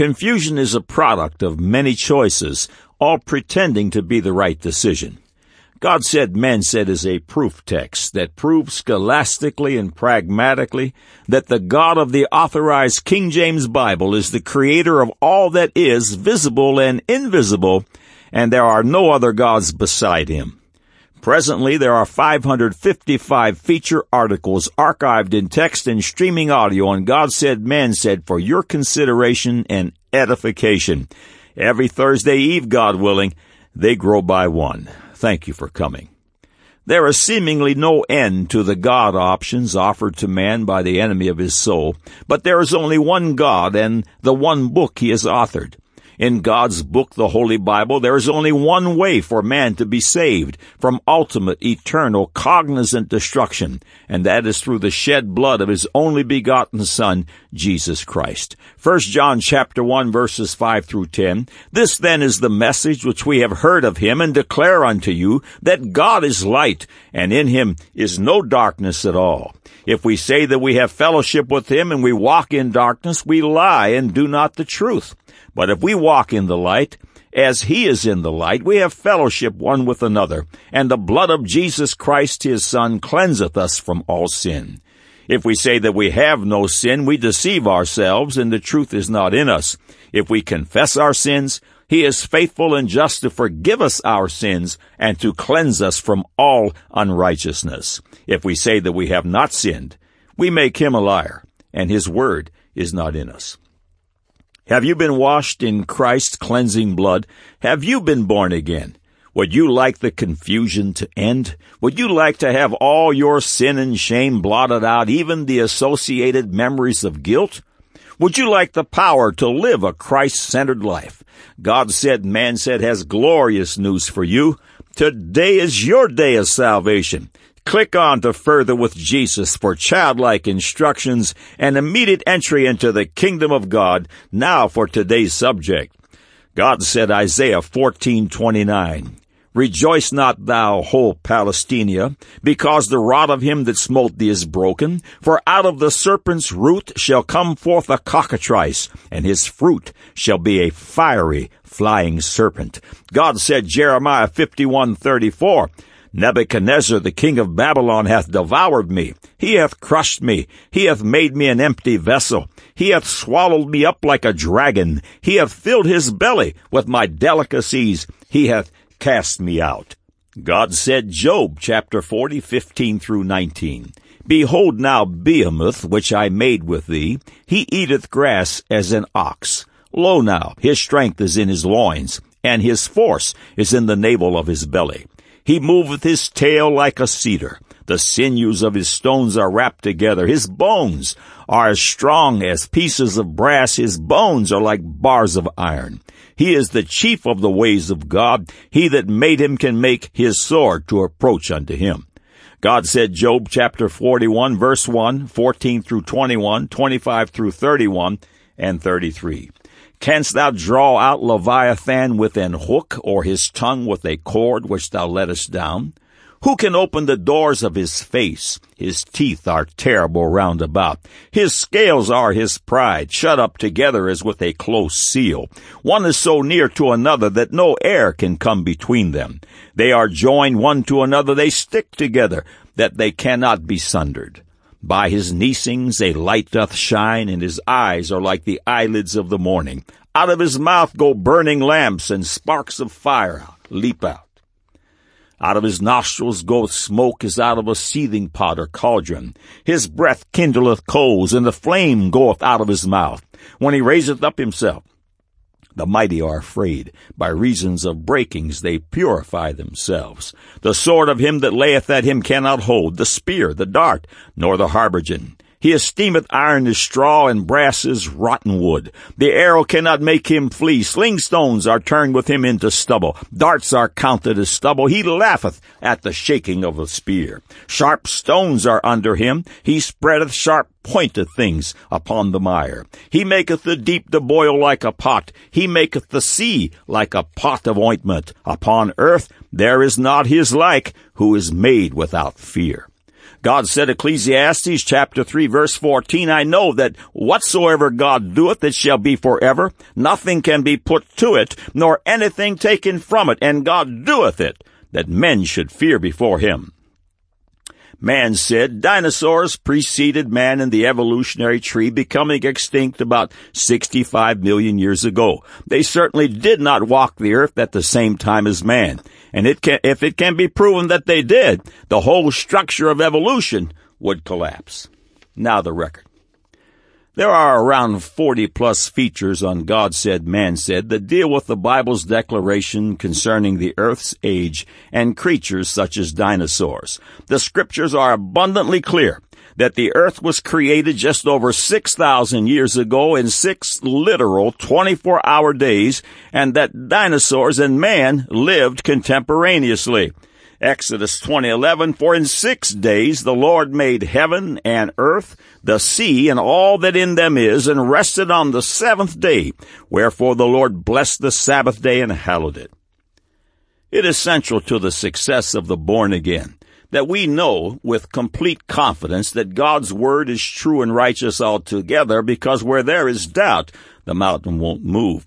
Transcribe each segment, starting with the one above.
Confusion is a product of many choices, all pretending to be the right decision. God said, man said is a proof text that proves scholastically and pragmatically that the God of the authorized King James Bible is the creator of all that is visible and invisible, and there are no other gods beside him. Presently, there are 555 feature articles archived in text and streaming audio on God Said, Man Said for your consideration and edification. Every Thursday Eve, God willing, they grow by one. Thank you for coming. There is seemingly no end to the God options offered to man by the enemy of his soul, but there is only one God and the one book he has authored. In God's book, the Holy Bible, there is only one way for man to be saved from ultimate, eternal, cognizant destruction, and that is through the shed blood of his only begotten Son, Jesus Christ. 1 John chapter 1 verses 5 through 10. This then is the message which we have heard of him and declare unto you that God is light, and in him is no darkness at all. If we say that we have fellowship with him and we walk in darkness, we lie and do not the truth. But if we walk in the light, as he is in the light, we have fellowship one with another, and the blood of Jesus Christ his Son cleanseth us from all sin. If we say that we have no sin, we deceive ourselves, and the truth is not in us. If we confess our sins, he is faithful and just to forgive us our sins and to cleanse us from all unrighteousness. If we say that we have not sinned, we make him a liar, and his word is not in us. Have you been washed in Christ's cleansing blood? Have you been born again? Would you like the confusion to end? Would you like to have all your sin and shame blotted out, even the associated memories of guilt? Would you like the power to live a Christ-centered life? God said, man said has glorious news for you. Today is your day of salvation. Click on to Further with Jesus for childlike instructions and immediate entry into the kingdom of God. Now for today's subject. God said Isaiah 14:29, Rejoice not thou, whole Palestina, because the rod of him that smote thee is broken, for out of the serpent's root shall come forth a cockatrice, and his fruit shall be a fiery flying serpent. God said Jeremiah 51:34, Nebuchadnezzar the king of Babylon hath devoured me. He hath crushed me. He hath made me an empty vessel. He hath swallowed me up like a dragon. He hath filled his belly with my delicacies. He hath cast me out. God said, Job chapter 40, 15 through 19. Behold now Behemoth, which I made with thee, he eateth grass as an ox. Lo now, his strength is in his loins, and his force is in the navel of his belly. He moveth his tail like a cedar. The sinews of his stones are wrapped together. His bones are as strong as pieces of brass. His bones are like bars of iron. He is the chief of the ways of God. He that made him can make his sword to approach unto him. God said, Job chapter 41 verse 1, 14 through 21, 25 through 31, and 33. Canst thou draw out Leviathan with an hook, or his tongue with a cord which thou lettest down? Who can open the doors of his face? His teeth are terrible round about. His scales are his pride, shut up together as with a close seal. One is so near to another that no air can come between them. They are joined one to another, they stick together, that they cannot be sundered. By his neesings a light doth shine, and his eyes are like the eyelids of the morning. Out of his mouth go burning lamps, and sparks of fire leap out. Out of his nostrils goeth smoke as out of a seething pot or cauldron. His breath kindleth coals, and the flame goeth out of his mouth. When he raiseth up himself, the mighty are afraid. By reasons of breakings they purify themselves. The sword of him that layeth at him cannot hold, the spear, the dart, nor the habergeon. He esteemeth iron as straw and brass as rotten wood. The arrow cannot make him flee. Sling stones are turned with him into stubble. Darts are counted as stubble. He laugheth at the shaking of a spear. Sharp stones are under him. He spreadeth sharp pointed things upon the mire. He maketh the deep to boil like a pot. He maketh the sea like a pot of ointment. Upon earth there is not his like, who is made without fear. God said, Ecclesiastes chapter 3 verse 14, I know that whatsoever God doeth, it shall be forever. Nothing can be put to it, nor anything taken from it, and God doeth it, that men should fear before him. Man said dinosaurs preceded man in the evolutionary tree, becoming extinct about 65 million years ago. They certainly did not walk the earth at the same time as man. And it can, if it can be proven that they did, the whole structure of evolution would collapse. Now the record. There are around 40 plus features on God Said, Man Said that deal with the Bible's declaration concerning the earth's age and creatures such as dinosaurs. The scriptures are abundantly clear that the earth was created just over 6,000 years ago in six literal 24 hour days and that dinosaurs and man lived contemporaneously. Exodus 20:11 For in 6 days the Lord made heaven and earth the sea and all that in them is and rested on the seventh day. Wherefore the Lord blessed the sabbath day and hallowed it. It is central to the success of the born again that we know with complete confidence that God's word is true and righteous altogether because where there is doubt the mountain won't move.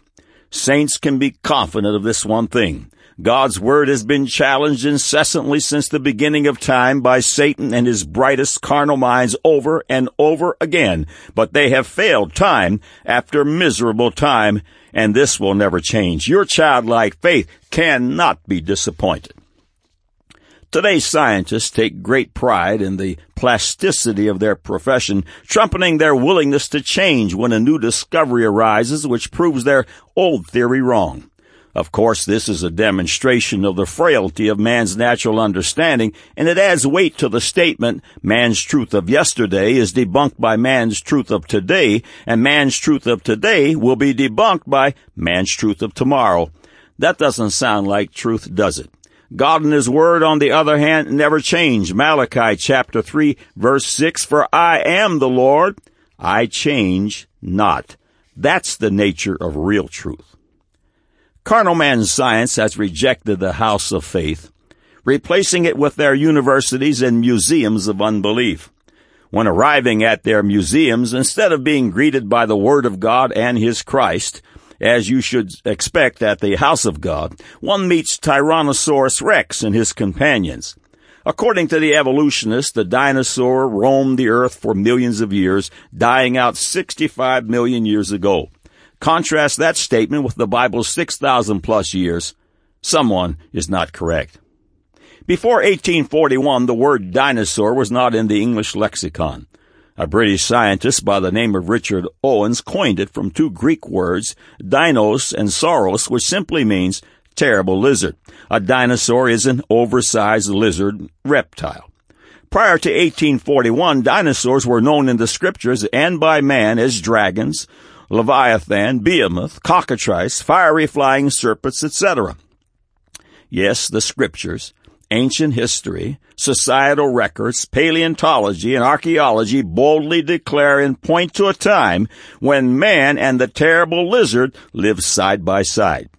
Saints can be confident of this one thing God's word has been challenged incessantly since the beginning of time by Satan and his brightest carnal minds over and over again, but they have failed time after miserable time, and this will never change. Your childlike faith cannot be disappointed. Today's scientists take great pride in the plasticity of their profession, trumpeting their willingness to change when a new discovery arises which proves their old theory wrong. Of course, this is a demonstration of the frailty of man's natural understanding, and it adds weight to the statement, man's truth of yesterday is debunked by man's truth of today, and man's truth of today will be debunked by man's truth of tomorrow. That doesn't sound like truth, does it? God and His Word, on the other hand, never change. Malachi chapter 3 verse 6, For I am the Lord, I change not. That's the nature of real truth. Carnal man's science has rejected the house of faith, replacing it with their universities and museums of unbelief. When arriving at their museums, instead of being greeted by the Word of God and His Christ, as you should expect at the house of God, one meets Tyrannosaurus rex and his companions. According to the evolutionists, the dinosaur roamed the earth for millions of years, dying out 65 million years ago. Contrast that statement with the Bible's 6,000 plus years. Someone is not correct. Before 1841, the word dinosaur was not in the English lexicon. A British scientist by the name of Richard Owens coined it from two Greek words, dinos and sauros, which simply means terrible lizard. A dinosaur is an oversized lizard reptile. Prior to 1841, dinosaurs were known in the scriptures and by man as dragons, Leviathan, Behemoth, cockatrice, fiery flying serpents, etc. Yes, the scriptures, ancient history, societal records, paleontology, and archaeology boldly declare and point to a time when man and the terrible lizard lived side by side.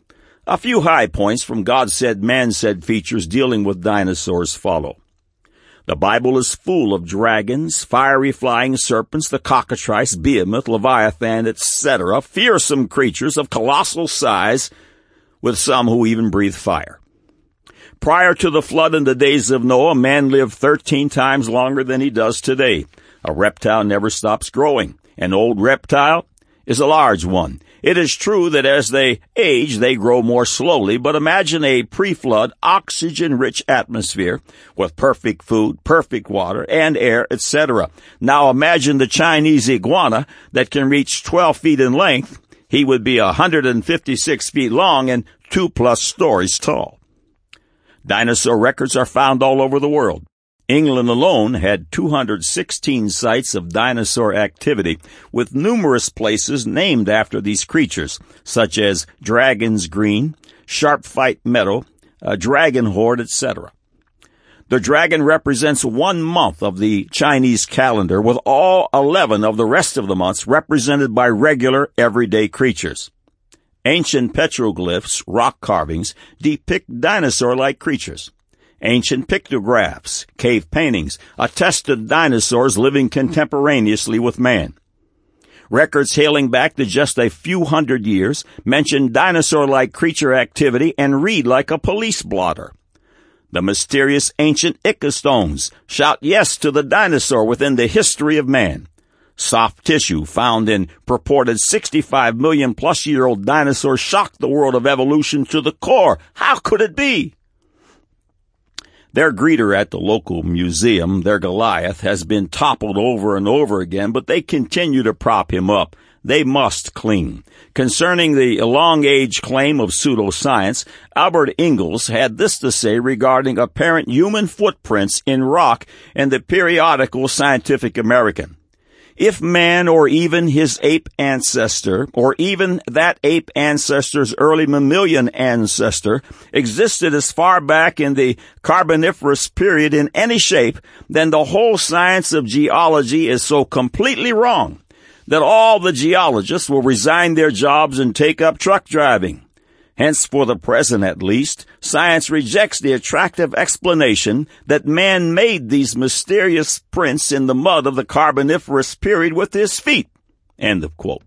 A few high points from God said, man said features dealing with dinosaurs follow. The Bible is full of dragons, fiery flying serpents, the cockatrice, behemoth, leviathan, etc., fearsome creatures of colossal size, with some who even breathe fire. Prior to the flood in the days of Noah, man lived 13 times longer than he does today. A reptile never stops growing. An old reptile is a large one. It is true that as they age, they grow more slowly, but imagine a pre-flood, oxygen-rich atmosphere with perfect food, perfect water, and air, etc. Now imagine the Chinese iguana that can reach 12 feet in length. He would be 156 feet long and two plus stories tall. Dinosaur records are found all over the world. England alone had 216 sites of dinosaur activity, with numerous places named after these creatures, such as Dragon's Green, Sharp Fight Meadow, uh, Dragon Horde, etc. The dragon represents one month of the Chinese calendar, with all 11 of the rest of the months represented by regular, everyday creatures. Ancient petroglyphs, rock carvings, depict dinosaur-like creatures Ancient pictographs, cave paintings, attested dinosaurs living contemporaneously with man. Records hailing back to just a few hundred years mention dinosaur-like creature activity and read like a police blotter. The mysterious ancient Ica stones shout yes to the dinosaur within the history of man. Soft tissue found in purported 65 million plus year old dinosaurs shocked the world of evolution to the core. How could it be? Their greeter at the local museum, their Goliath, has been toppled over and over again, but they continue to prop him up. They must cling. Concerning the long age claim of pseudoscience, Albert Ingalls had this to say regarding apparent human footprints in rock in the periodical Scientific American. If man or even his ape ancestor, or even that ape ancestor's early mammalian ancestor, existed as far back in the Carboniferous period in any shape, then the whole science of geology is so completely wrong that all the geologists will resign their jobs and take up truck driving. Hence, for the present at least, science rejects the attractive explanation that man made these mysterious prints in the mud of the Carboniferous period with his feet. End of quote.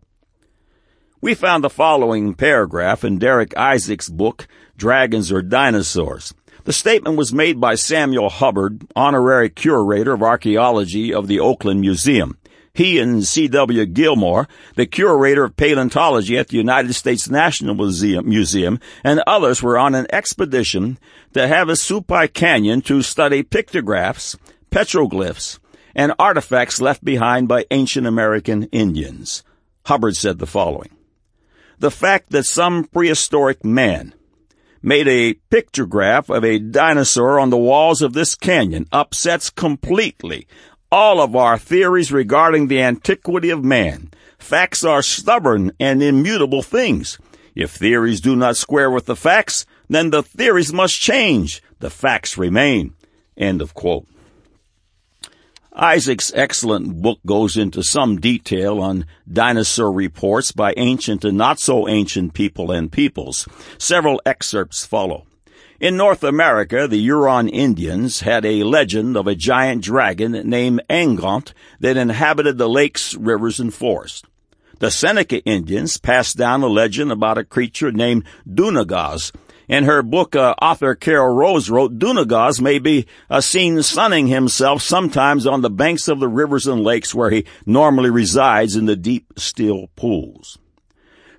We found the following paragraph in Darek Isaacs' book, Dragons or Dinosaurs. The statement was made by Samuel Hubbard, honorary curator of archaeology of the Oakland Museum. He and C.W. Gilmore, the curator of paleontology at the United States National Museum, Museum, and others were on an expedition to Havasupai Canyon to study pictographs, petroglyphs, and artifacts left behind by ancient American Indians. Hubbard said the following. The fact that some prehistoric man made a pictograph of a dinosaur on the walls of this canyon upsets completely all of our theories regarding the antiquity of man. Facts are stubborn and immutable things. If theories do not square with the facts, then the theories must change. The facts remain. End of quote. Isaacs' excellent book goes into some detail on dinosaur reports by ancient and not so ancient people and peoples. Several excerpts follow. In North America, the Huron Indians had a legend of a giant dragon named Angont that inhabited the lakes, rivers, and forests. The Seneca Indians passed down a legend about a creature named Dunagaz. In her book, uh, author Carol Rose wrote, Dunagaz may be uh, seen sunning himself sometimes on the banks of the rivers and lakes where he normally resides in the deep, still pools.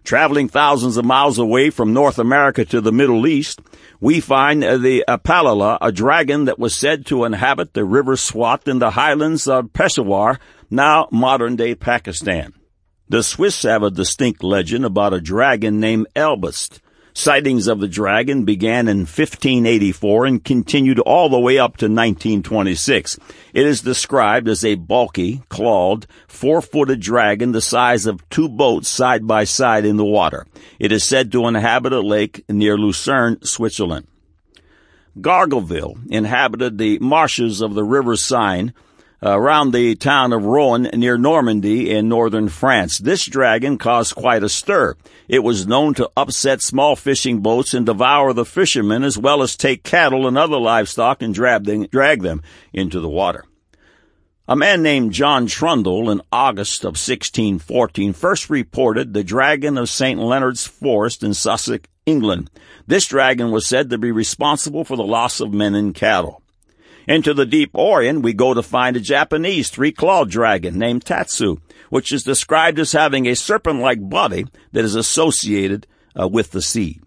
Traveling thousands of miles away from North America to the Middle East, we find uh, the Apalala, a dragon that was said to inhabit the river Swat in the highlands of Peshawar, now modern day Pakistan. The Swiss have a distinct legend about a dragon named Elbast, Sightings of the dragon began in 1584 and continued all the way up to 1926. It is described as a bulky, clawed, four-footed dragon the size of two boats side by side in the water. It is said to inhabit a lake near Lucerne, Switzerland. Gargouille inhabited the marshes of the River Seine, around the town of Rouen near Normandy in northern France. This dragon caused quite a stir. It was known to upset small fishing boats and devour the fishermen as well as take cattle and other livestock and drag them into the water. A man named John Trundle in August of 1614 first reported the dragon of St. Leonard's Forest in Sussex, England. This dragon was said to be responsible for the loss of men and cattle. Into the deep Orient, we go to find a Japanese three-clawed dragon named Tatsu, which is described as having a serpent-like body that is associated uh, with the sea.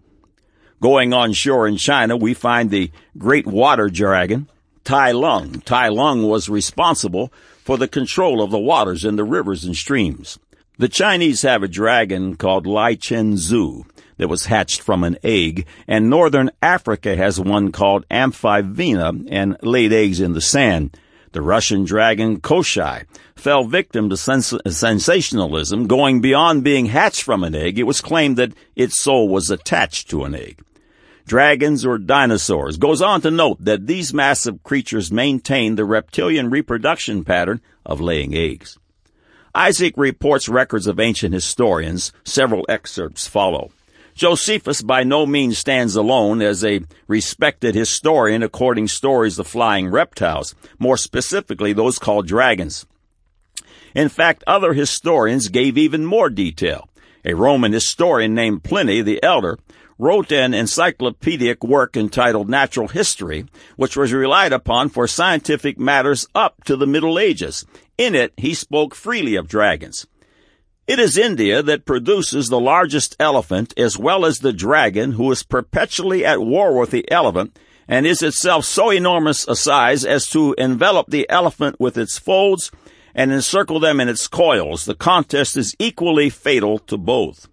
Going on shore in China, we find the great water dragon, Tai Lung. Tai Lung was responsible for the control of the waters in the rivers and streams. The Chinese have a dragon called Lai Chen Zhu that was hatched from an egg, and northern Africa has one called Amphivena and laid eggs in the sand. The Russian dragon Koschei fell victim to sens- sensationalism, going beyond being hatched from an egg. It was claimed that its soul was attached to an egg. Dragons or dinosaurs goes on to note that these massive creatures maintain the reptilian reproduction pattern of laying eggs. Isaac reports records of ancient historians. Several excerpts follow. Josephus by no means stands alone as a respected historian according stories of flying reptiles, more specifically those called dragons. In fact, other historians gave even more detail. A Roman historian named Pliny the Elder wrote an encyclopedic work entitled Natural History, which was relied upon for scientific matters up to the Middle Ages. In it, he spoke freely of dragons. It is India that produces the largest elephant as well as the dragon who is perpetually at war with the elephant and is itself so enormous a size as to envelop the elephant with its folds and encircle them in its coils. The contest is equally fatal to both.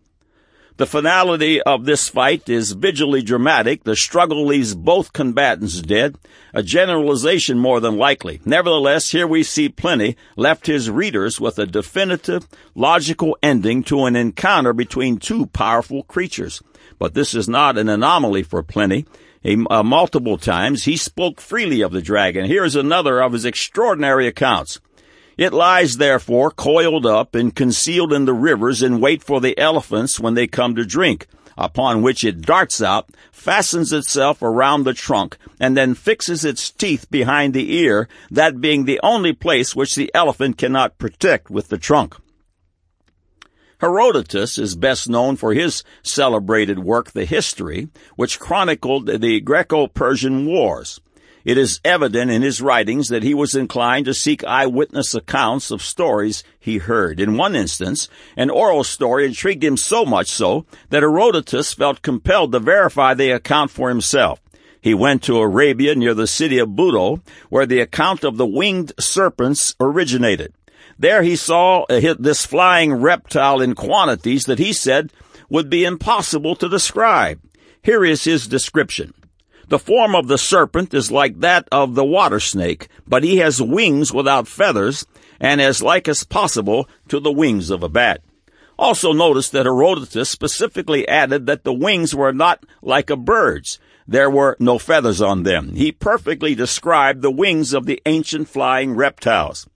The finality of this fight is visually dramatic. The struggle leaves both combatants dead. A generalization more than likely. Nevertheless, here we see Pliny left his readers with a definitive, logical ending to an encounter between two powerful creatures. But this is not an anomaly for Pliny. A, uh, multiple times he spoke freely of the dragon. Here is another of his extraordinary accounts. It lies therefore coiled up and concealed in the rivers in wait for the elephants when they come to drink, upon which it darts out, fastens itself around the trunk, and then fixes its teeth behind the ear, that being the only place which the elephant cannot protect with the trunk. Herodotus is best known for his celebrated work, The History, which chronicled the Greco-Persian Wars. It is evident in his writings that he was inclined to seek eyewitness accounts of stories he heard. In one instance, an oral story intrigued him so much so that Herodotus felt compelled to verify the account for himself. He went to Arabia near the city of Buto, where the account of the winged serpents originated. There he saw this flying reptile in quantities that he said would be impossible to describe. Here is his description. The form of the serpent is like that of the water snake, but he has wings without feathers, and as like as possible to the wings of a bat. Also notice that Herodotus specifically added that the wings were not like a bird's. There were no feathers on them. He perfectly described the wings of the ancient flying reptiles.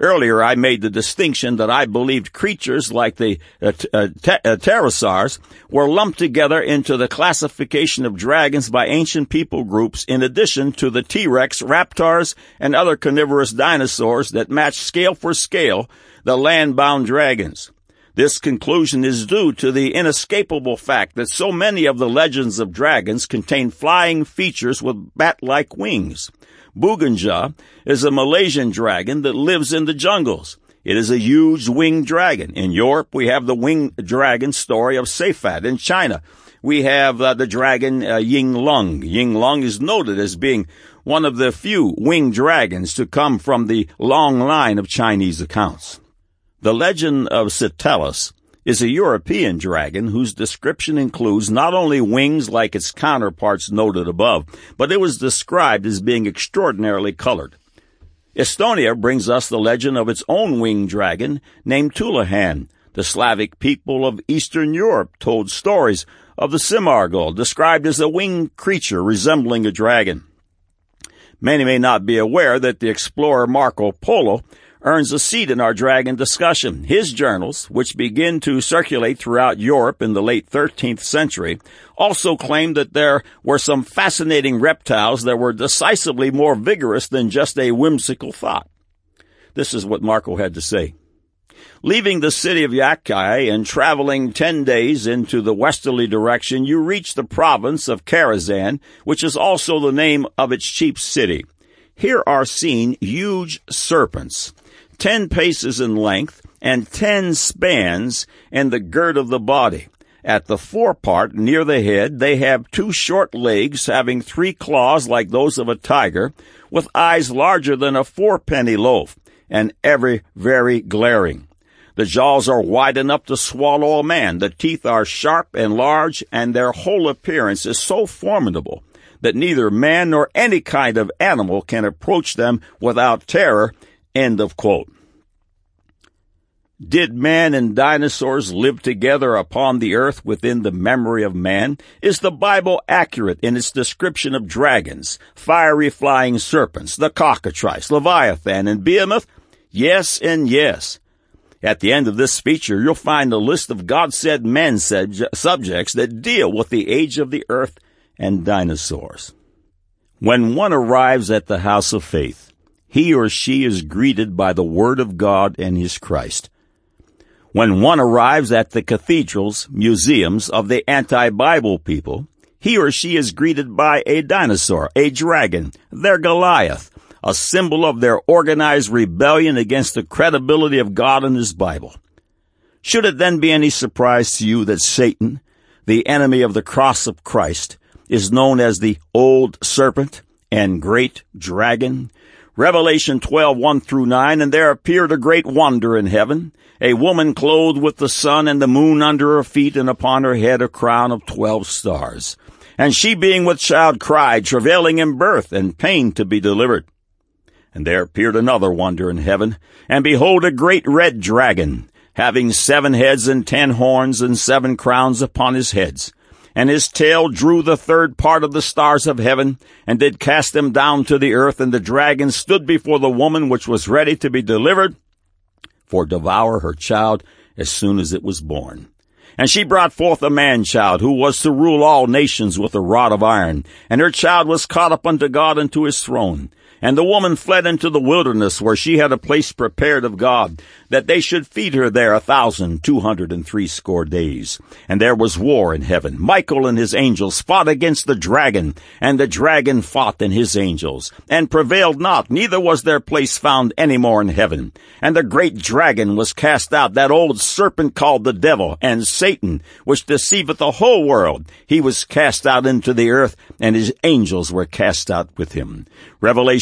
Earlier, I made the distinction that I believed creatures like the uh, uh, uh, pterosaurs were lumped together into the classification of dragons by ancient people groups in addition to the T-Rex, raptors, and other carnivorous dinosaurs that match scale for scale the land-bound dragons. This conclusion is due to the inescapable fact that so many of the legends of dragons contain flying features with bat-like wings. Buganja is a Malaysian dragon that lives in the jungles. It is a huge winged dragon. In Europe, we have the winged dragon story of Safed. In China, we have uh, the dragon uh, Ying Lung. Ying Lung is noted as being one of the few winged dragons to come from the long line of Chinese accounts. The legend of Citellus is a European dragon whose description includes not only wings like its counterparts noted above, but it was described as being extraordinarily colored. Estonia brings us the legend of its own winged dragon named Tulahan. The Slavic people of Eastern Europe told stories of the Simargol, described as a winged creature resembling a dragon. Many may not be aware that the explorer Marco Polo earns a seat in our dragon discussion. His journals, which begin to circulate throughout Europe in the late 13th century, also claim that there were some fascinating reptiles that were decisively more vigorous than just a whimsical thought. This is what Marco had to say. Leaving the city of Yakai and traveling ten days into the westerly direction, you reach the province of Karazan, which is also the name of its chief city. Here are seen huge serpents, ten paces in length and ten spans in the girth of the body. At the forepart, near the head, they have two short legs having three claws like those of a tiger, with eyes larger than a fourpenny loaf, and every very glaring. The jaws are wide enough to swallow a man. The teeth are sharp and large, and their whole appearance is so formidable that neither man nor any kind of animal can approach them without terror. End of quote. Did man and dinosaurs live together upon the earth within the memory of man? Is the Bible accurate in its description of dragons, fiery flying serpents, the cockatrice, Leviathan, and Behemoth? Yes and yes. At the end of this feature, you'll find a list of God said men said subjects that deal with the age of the earth and dinosaurs. When one arrives at the house of faith, he or she is greeted by the Word of God and His Christ. When one arrives at the cathedrals, museums of the anti-Bible people, he or she is greeted by a dinosaur, a dragon, their Goliath, a symbol of their organized rebellion against the credibility of God and His Bible. Should it then be any surprise to you that Satan, the enemy of the cross of Christ, is known as the Old Serpent and Great Dragon? Revelation 12, 1 through 9, and there appeared a great wonder in heaven, a woman clothed with the sun and the moon under her feet, and upon her head a crown of twelve stars. And she being with child cried, travailing in birth, and pain to be delivered. And there appeared another wonder in heaven, and behold a great red dragon, having seven heads and ten horns and seven crowns upon his heads. And his tail drew the third part of the stars of heaven, and did cast them down to the earth, and the dragon stood before the woman which was ready to be delivered, for devour her child as soon as it was born. And she brought forth a man child who was to rule all nations with a rod of iron. And her child was caught up unto God and to his throne. And the woman fled into the wilderness where she had a place prepared of God, that they should feed her there a thousand two hundred and three score days. And there was war in heaven. Michael and his angels fought against the dragon, and the dragon fought and his angels, and prevailed not, neither was their place found any more in heaven. And the great dragon was cast out, that old serpent called the devil, and Satan, which deceiveth the whole world. He was cast out into the earth, and his angels were cast out with him.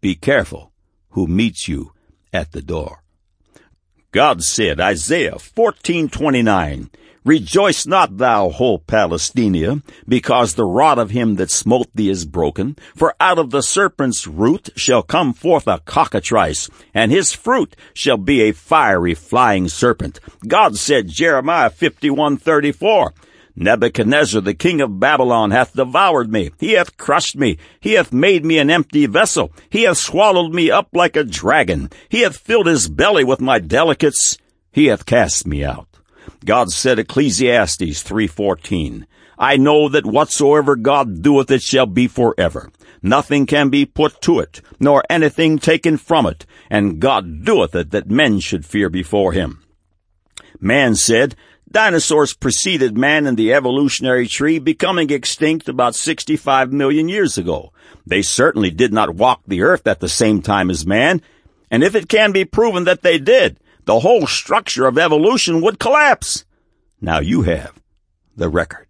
Be careful who meets you at the door. God said, Isaiah 14:29, Rejoice not thou, whole Palestina, because the rod of him that smote thee is broken. For out of the serpent's root shall come forth a cockatrice, and his fruit shall be a fiery flying serpent. God said, Jeremiah 51:34, Nebuchadnezzar, the king of Babylon, hath devoured me. He hath crushed me. He hath made me an empty vessel. He hath swallowed me up like a dragon. He hath filled his belly with my delicates. He hath cast me out. God said, Ecclesiastes 3.14, I know that whatsoever God doeth it shall be forever. Nothing can be put to it, nor anything taken from it, and God doeth it that men should fear before him. Man said, Dinosaurs preceded man in the evolutionary tree, becoming extinct about 65 million years ago. They certainly did not walk the earth at the same time as man, and if it can be proven that they did, the whole structure of evolution would collapse. Now you have the record.